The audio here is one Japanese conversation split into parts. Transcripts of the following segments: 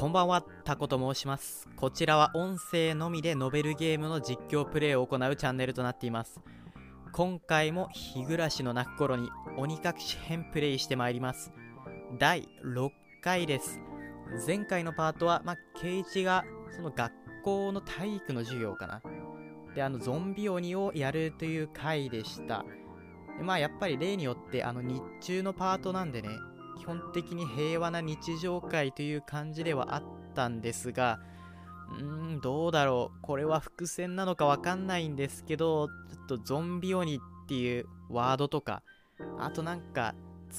こんばんは、タコと申します。こちらは音声のみでノベルゲームの実況プレイを行うチャンネルとなっています。今回も日暮らしの泣く頃に鬼隠し編プレイしてまいります。第6回です。前回のパートは、まあ、ケイチがその学校の体育の授業かな。で、あの、ゾンビ鬼をやるという回でした。でまあ、やっぱり例によって、あの、日中のパートなんでね、基本的に平和な日常会という感じではあったんですが、うーん、どうだろう。これは伏線なのかわかんないんですけど、ちょっとゾンビ鬼っていうワードとか、あとなんか、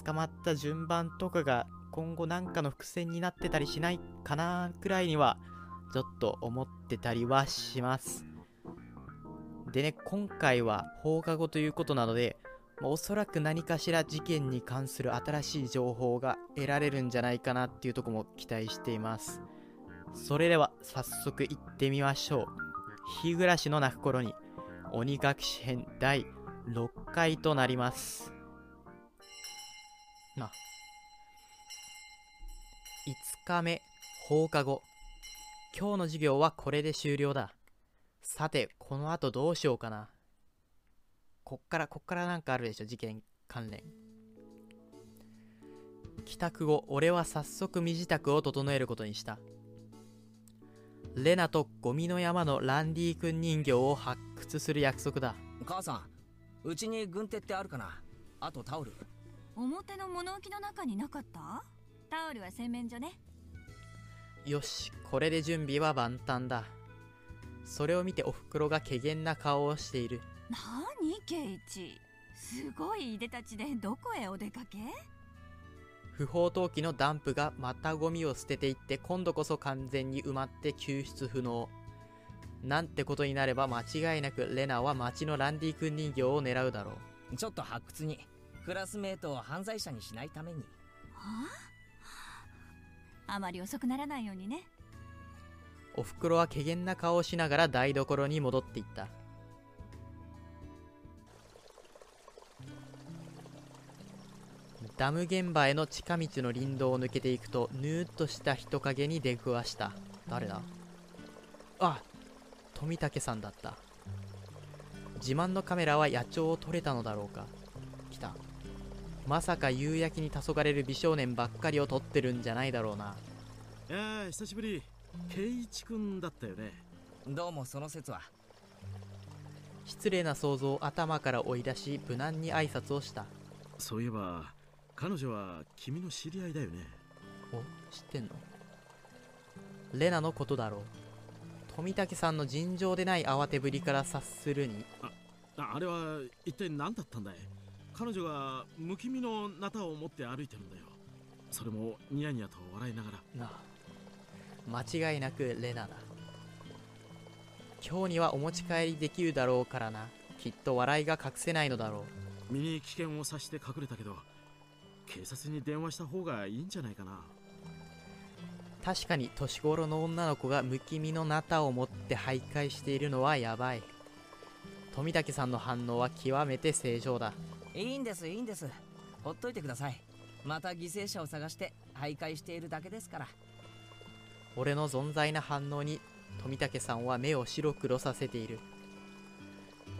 捕まった順番とかが今後なんかの伏線になってたりしないかなくらいには、ちょっと思ってたりはします。でね、今回は放課後ということなので、まおそらく何かしら事件に関する新しい情報が得られるんじゃないかなっていうとこも期待しています。それでは早速行ってみましょう。日暮らしの泣く頃に鬼隠し編第6回となります。な。5日目放課後。今日の授業はこれで終了だ。さて、この後どうしようかな。こっから、こっからなんかあるでしょ、事件関連。帰宅後、俺は早速身支度を整えることにした。レナとゴミの山のランディ君人形を発掘する約束だ。母さんうちに軍手ってあるかな？あとタオル表の物置の中になかった？タオルは洗面所ねよし、これで準備は万端だ。それを見ておふくろが怪げな顔をしている。なにケイチ。すごいいでたちでどこへお出かけ？不法投棄のダンプがまたゴミを捨てていって今度こそ完全に埋まって救出不能。なんてことになれば間違いなくレナは町のランディ君人形を狙うだろう。ちょっと発掘にクラスメートを犯罪者にしないために。はあ？あまり遅くならないようにねおふくろは怪げな顔をしながら台所に戻っていった。ダム現場への近道の林道を抜けていくとぬーっとした人影に出くわした。誰だ？あ富武さんだった。自慢のカメラは野鳥を撮れたのだろうか。来た。まさか夕焼けに黄昏る美少年ばっかりを撮ってるんじゃないだろうな。いやー久しぶり。圭一くんだったよね。どうもその説は？失礼な想像を頭から追い出し無難に挨拶をした。そういえば彼女は君の知り合いだよね。お知ってんの？レナのことだろう。富武さんの尋常でない慌てぶりから察するに。ああれは一体何だったんだい？彼女が不気味のナタを持って歩いてるんだよ。それもニヤニヤと笑いながら。なあ間違いなくレナだ。今日にはお持ち帰りできるだろうからな。きっと笑いが隠せないのだろう。身に危険を察して隠れたけど警察に電話した方がいいんじゃないかな。確かに年頃の女の子が不気味のナタを持って徘徊しているのはやばい。富武さんの反応は極めて正常だ。いいんですいいんです。ほっといてください。また犠牲者を探して徘徊しているだけですから俺の存在な反応に富武さんは目を白黒させている。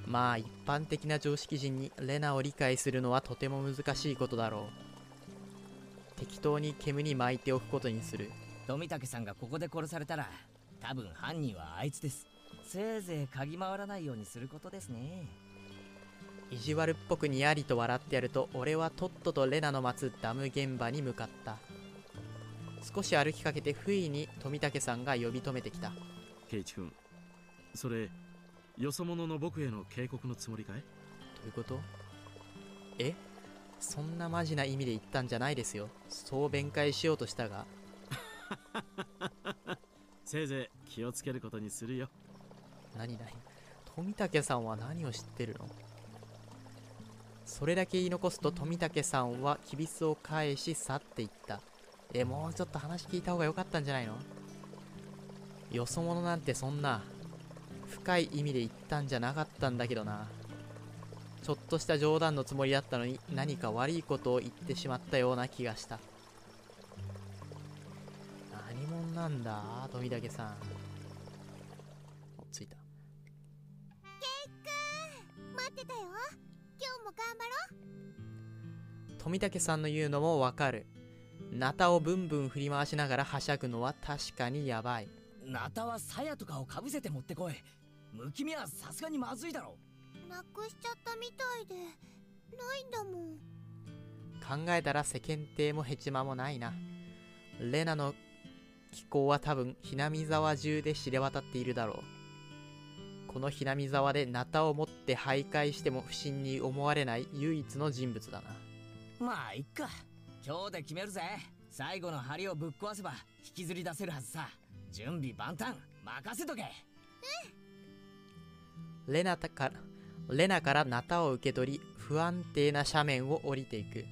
まあ一般的な常識人にレナを理解するのはとても難しいことだろう。適当に煙に巻いておくことにする。富武さんがここで殺されたら多分犯人はあいつです。せいぜい嗅ぎ回らないようにすることですね。意地悪っぽくにやりと笑ってやると俺はとっととレナの待つダム現場に向かった少し歩きかけて不意に富武さんが呼び止めてきた。圭一くんそれよそ者の僕への警告のつもりかい？どういうこと？え？そんなマジな意味で言ったんじゃないですよ。そう弁解しようとしたが。せいぜい気をつけることにするよ。何何？富武さんは何を知ってるの？それだけ言い残すと富武さんはきびすを返し去っていったえもうちょっと話聞いた方が良かったんじゃないの？よそ者なんてそんな深い意味で言ったんじゃなかったんだけどな。ちょっとした冗談のつもりだったのに何か悪いことを言ってしまったような気がした。何者なんだ？富武さん。お着いた。待ってたよ。今日も頑張ろ富武さんの言うのもわかるナタをブンブン振り回しながらはしゃぐのは確かにやばい。ナタは鞘とかをかぶせて持ってこい。むきみはさすがにまずいだろう。なくしちゃったみたいで。ないんだもん。考えたら世間体もヘチマもないな。レナの気候は多分ひなみ沢中で知れ渡っているだろう。このひなみ沢でナタを持って徘徊しても不審に思われない唯一の人物だな。まあいっか今日で決めるぜ。最後の針をぶっ壊せば引きずり出せるはずさ。準備万端任せとけ。うん。レナからレナからナタを受け取り不安定な斜面を降りていく。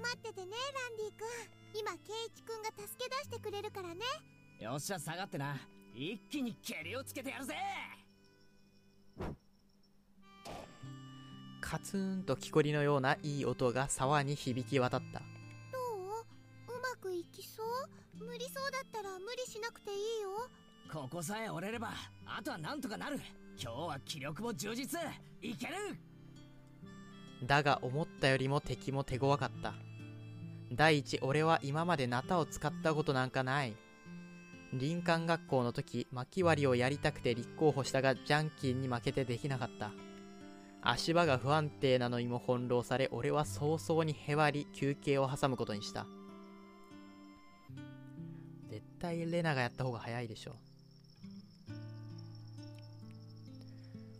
待っててねランディ君。今ケイチ君が助け出してくれるからね。よっしゃ下がってな。一気に蹴りをつけてやるぜカツンと木こりのようないい音が沢に響き渡った。どう？うまくいきそう？無理そうだったら無理しなくていいよ。ここさえ折れればあとはなんとかなる。今日は気力も充実。いける！だが思ったよりも敵も手強かった。第一俺は今までナタを使ったことなんかない。林間学校の時薪割りをやりたくて立候補したがジャンキーに負けてできなかった足場が不安定なのにも翻弄され俺は早々にへばり休憩を挟むことにした。絶対レナがやった方が早いでしょ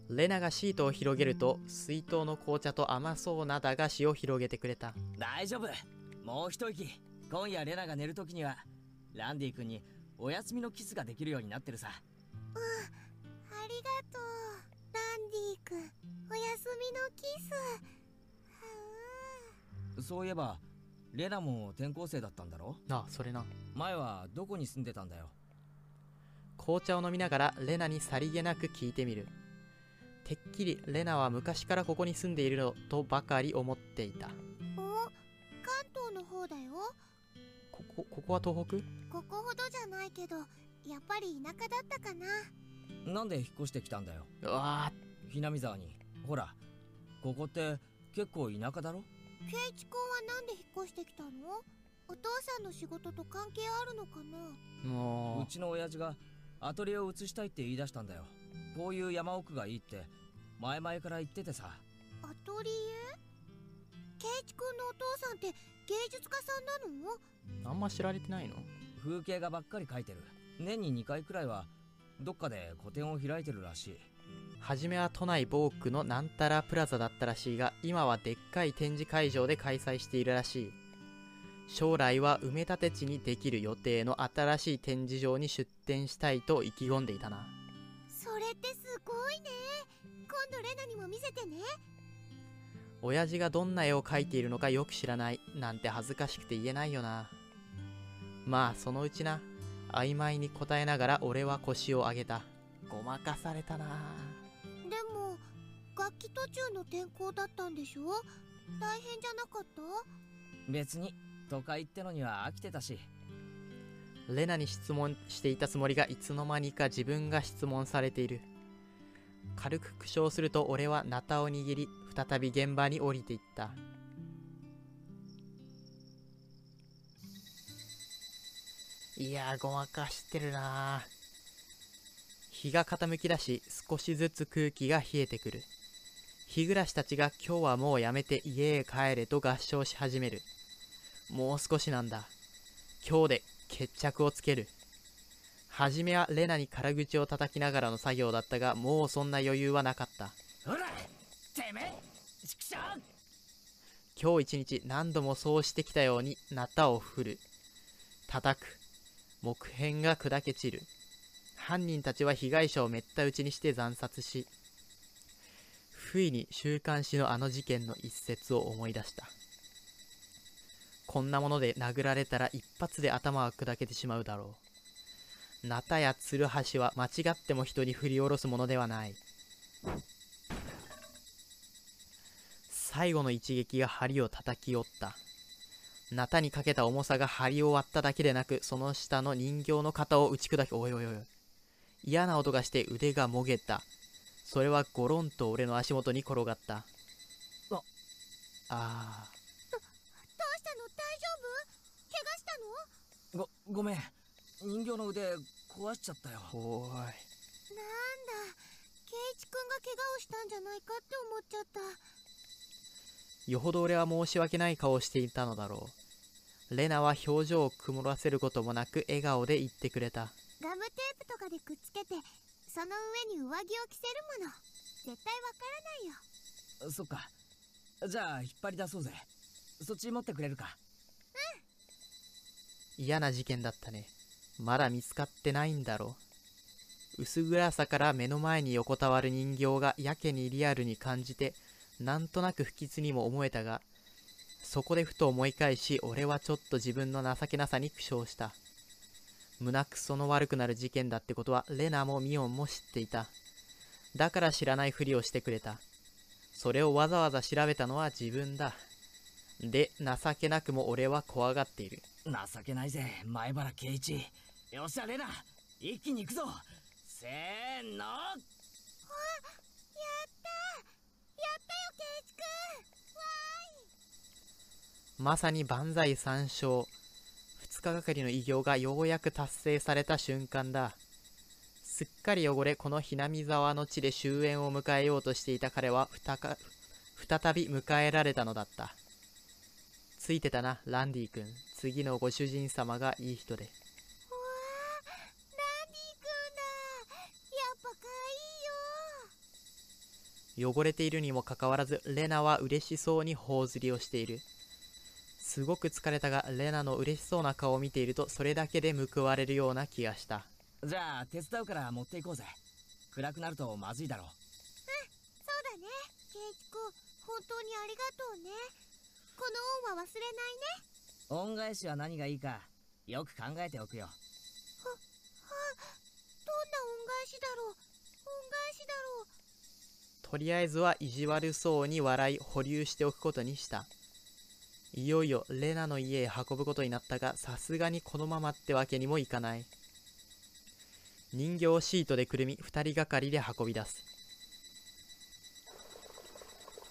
レナがシートを広げると水筒の紅茶と甘そうな駄菓子を広げてくれた。大丈夫。もう一息。今夜レナが寝る時にはランディ君にお休みのキスができるようになってるさ。うんありがとうランディ君お休みのキス、はそういえばレナも転校生だったんだろ？ああそれな。前はどこに住んでたんだよ？紅茶を飲みながらレナにさりげなく聞いてみる。てっきりレナは昔からここに住んでいるのとばかり思っていた。お関東の方だよ。ここここは東北？ここほどじゃないけどやっぱり田舎だったかななんで引っ越してきたんだよ。うわひなみ沢に。ほらここって結構田舎だろ？ケイチ君はなんで引っ越してきたの？お父さんの仕事と関係あるのかな？もう。うちの親父がアトリエを移したいって言い出したんだよ。こういう山奥がいいって前々から言っててさ。アトリエ？ケイチ君のお父さんって芸術家さんなの？あんま知られてないの？風景画ばっかり描いてる。年に2回くらいはどっかで個展を開いてるらしい。初めは都内某区のなんたらプラザだったらしいが今はでっかい展示会場で開催しているらしい。将来は埋め立て地にできる予定の新しい展示場に出展したいと意気込んでいたな。それってすごいね。今度レナにも見せてね。親父がどんな絵を描いているのかよく知らない。なんて恥ずかしくて言えないよな。まあそのうちな曖昧に答えながら俺は腰を上げた。ごまかされたな。でも楽器途中の転校だったんでしょ？大変じゃなかった？別に都会ってのには飽きてたし。レナに質問していたつもりがいつの間にか自分が質問されている。軽く苦笑すると俺はナタを握り再び現場に降りていったいやーごまかしてるな。日が傾き出し少しずつ空気が冷えてくる。日暮らしたちが今日はもうやめて家へ帰れと合唱し始める。もう少しなんだ。今日で決着をつける。初めはレナに空口を叩きながらの作業だったがもうそんな余裕はなかった。ほらてめえ畜生。今日一日何度もそうしてきたようにナタを振る。叩く木片が砕け散る。犯人たちは被害者をめった打ちにして惨殺し不意に週刊誌のあの事件の一節を思い出した。こんなもので殴られたら一発で頭は砕けてしまうだろう。ナタやツルハシは間違っても人に振り下ろすものではない。最後の一撃が針を叩き折った。ナタにかけた重さが針を割っただけでなくその下の人形の肩を打ち砕きおいおいおい嫌な音がして腕がもげた。それはゴロンと俺の足元に転がった。ああ。どうしたの？大丈夫？怪我したの？ごごめん。人形の腕壊しちゃったよ。ーおーい。なんだ。圭一くんが怪我をしたんじゃないかって思っちゃったよほど俺は申し訳ない顔をしていたのだろう。レナは表情を曇らせることもなく笑顔で言ってくれた。ガムテープとかでくっつけてその上に上着を着せるもの。絶対わからないよ。そっか。じゃあ引っ張り出そうぜ。そっち持ってくれるか。嫌な事件だったね。まだ見つかってないんだろう。薄暗さから目の前に横たわる人形がやけにリアルに感じてなんとなく不吉にも思えたがそこでふと思い返し俺はちょっと自分の情けなさに苦笑した。胸くその悪くなる事件だってことはレナもミオンも知っていた。だから知らないふりをしてくれた。それをわざわざ調べたのは自分だ。で情けなくも俺は怖がっている。情けないぜ前原圭一。よっしゃレナ一気に行くぞ。せーのまさに万歳三唱。2日がかりの偉業がようやく達成された瞬間だ。すっかり汚れこのひなみ沢の地で終焉を迎えようとしていた彼は再び迎えられたのだった。ついてたなランディ君。次のご主人様がいい人で。ーわーランディくんだ。やっぱかいいよ。汚れているにもかかわらずレナは嬉しそうに頬ずりをしているすごく疲れたがレナの嬉しそうな顔を見ているとそれだけで報われるような気がした。じゃあ手伝うから持っていこうぜ。暗くなるとまずいだろそうだね。圭一くん本当にありがとうね。この恩は忘れないね。恩返しは何がいいかよく考えておくよ。はどんな恩返しだろう。恩返しだろう。とりあえずは意地悪そうに笑い保留しておくことにしたいよいよレナの家へ運ぶことになったがさすがにこのままってわけにもいかない。人形をシートでくるみ2人がかりで運び出す。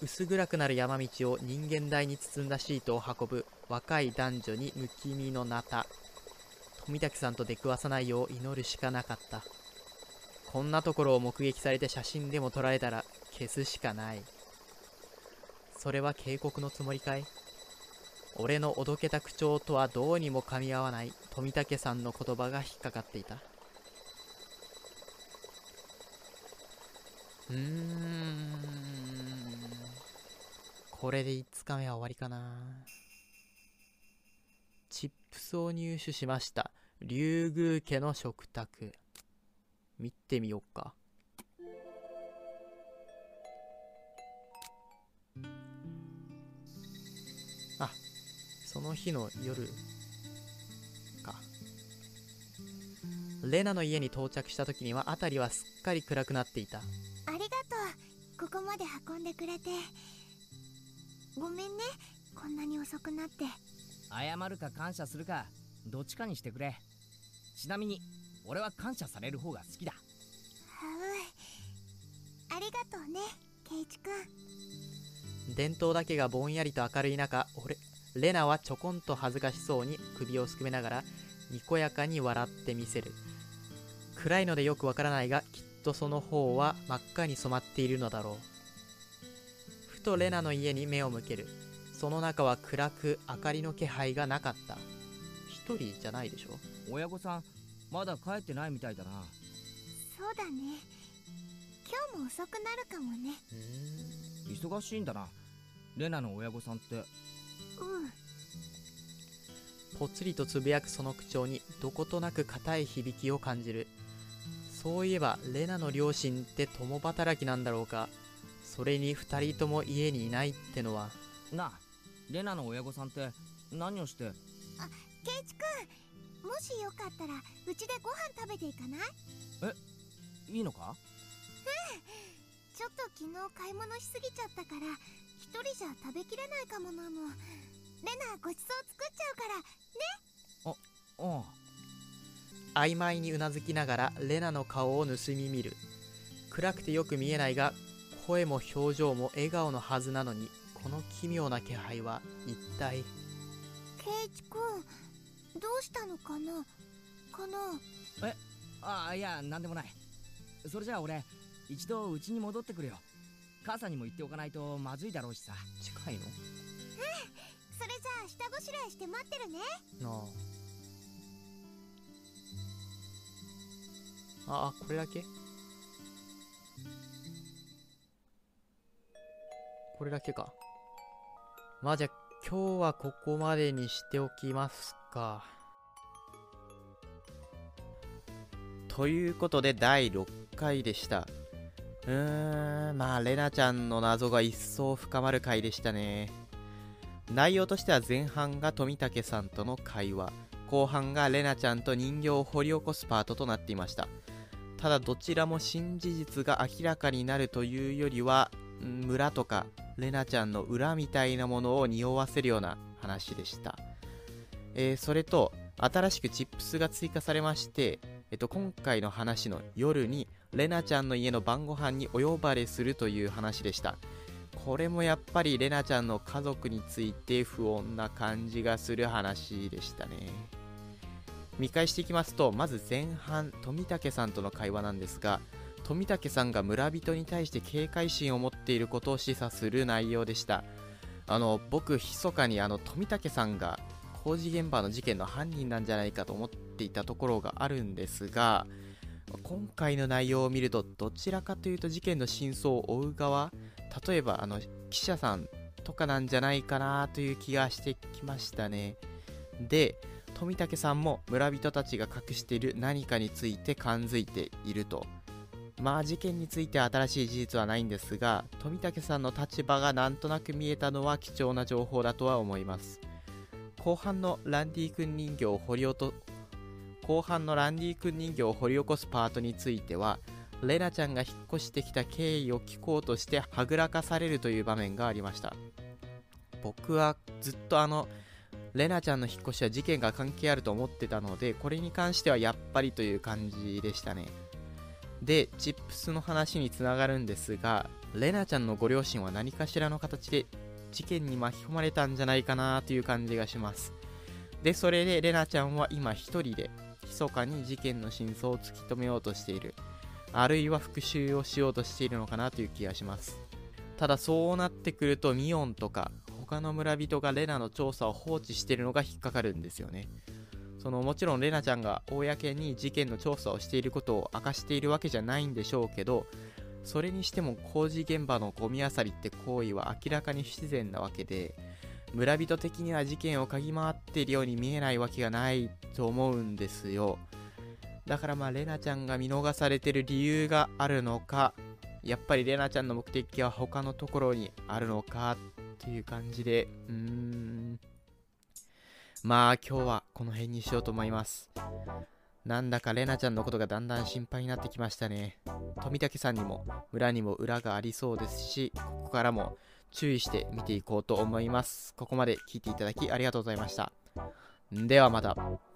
薄暗くなる山道を人間台に包んだシートを運ぶ若い男女にむきみのなた。富滝さんと出くわさないよう祈るしかなかった。こんなところを目撃されて写真でも撮られたら消すしかない。それは警告のつもりかい？俺のおどけた口調とはどうにも噛み合わない富武さんの言葉が引っかかっていた。うーん。これで5日目は終わりかな。チップスを入手しました。竜宮家の食卓。見てみようか。の日の夜か。レナの家に到着した時には辺りはすっかり暗くなっていた。ありがとう。ここまで運んでくれて。ごめんね。こんなに遅くなって。謝るか感謝するかどっちかにしてくれ。ちなみに俺は感謝される方が好きだ。はうありがとうね圭一くん電灯だけがぼんやりと明るい中俺レナはちょこんと恥ずかしそうに首をすくめながらにこやかに笑ってみせる。暗いのでよくわからないがきっとその方は真っ赤に染まっているのだろう。ふとレナの家に目を向ける。その中は暗く明かりの気配がなかった。一人じゃないでしょ？親御さんまだ帰ってないみたいだな。そうだね。今日も遅くなるかもね。忙しいんだな。レナの親御さんってうんぽつりとつぶやくその口調にどことなく硬い響きを感じる。そういえばレナの両親って共働きなんだろうか。それに2人とも家にいないってのは。なあレナの親御さんって何をして？圭一くんもしよかったらうちでご飯食べていかない？いいのか？ちょっと昨日買い物しすぎちゃったから一人じゃ食べきれないかもなの。レナごちそう作っちゃうからおう曖昧にうなずきながらレナの顔を盗み見る。暗くてよく見えないが声も表情も笑顔のはずなのにこの奇妙な気配は一体。ケイチくんどうしたのかな？かなああいやなんでもない。それじゃあ俺一度家に戻ってくるよ。母さんにも言っておかないとまずいだろうしさ。近いの？それじゃあ下ごしらえして待ってるね。なあ。あこれだけ？これだけか。まあじゃあ今日はここまでにしておきますか。ということで第6回でしたうーんまあレナちゃんの謎が一層深まる回でしたね。内容としては前半が富武さんとの会話後半がレナちゃんと人形を掘り起こすパートとなっていました。ただどちらも新事実が明らかになるというよりは村とかレナちゃんの裏みたいなものを匂わせるような話でした、えーそれと新しくチップスが追加されまして、えっと、今回の話の夜にレナちゃんの家の晩ご飯にお呼ばれするという話でした。これもやっぱりレナちゃんの家族について不穏な感じがする話でしたね。見返していきますとまず前半富武さんとの会話なんですが富武さんが村人に対して警戒心を持っていることを示唆する内容でした。あの僕密かにあの富武さんが工事現場の事件の犯人なんじゃないかと思っていたところがあるんですが今回の内容を見るとどちらかというと事件の真相を追う側。例えばあの記者さんとかなんじゃないかなという気がしてきましたね。で富武さんも村人たちが隠している何かについて感づいていると。まあ事件については新しい事実はないんですが富武さんの立場がなんとなく見えたのは貴重な情報だとは思います。後半のランディ君人形を掘り落と後半のランディ君人形を掘り起こすパートについてはレナちゃんが引っ越してきた経緯を聞こうとしてはぐらかされるという場面がありました。僕はずっとあのレナちゃんの引っ越しは事件が関係あると思ってたのでこれに関してはやっぱりという感じでしたね。でチップスの話につながるんですがレナちゃんのご両親は何かしらの形で事件に巻き込まれたんじゃないかなという感じがします。でそれでレナちゃんは今一人で密かに事件の真相を突き止めようとしている。あるいは復讐をしようとしているのかなという気がします。ただそうなってくるとミオンとか他の村人がレナの調査を放置しているのが引っかかるんですよね。そのもちろんレナちゃんが公に事件の調査をしていることを明かしているわけじゃないんでしょうけどそれにしても工事現場のゴミ漁りって行為は明らかに不自然なわけで村人的には事件を嗅ぎ回っているように見えないわけがないと思うんですよ。だからまあレナちゃんが見逃されてる理由があるのかやっぱりレナちゃんの目的は他のところにあるのかっていう感じでうーん。まあ今日はこの辺にしようと思います。なんだかレナちゃんのことがだんだん心配になってきましたね。富武さんにも村にも裏がありそうですしここからも注意して見ていこうと思います。ここまで聞いていただきありがとうございました。ではまた「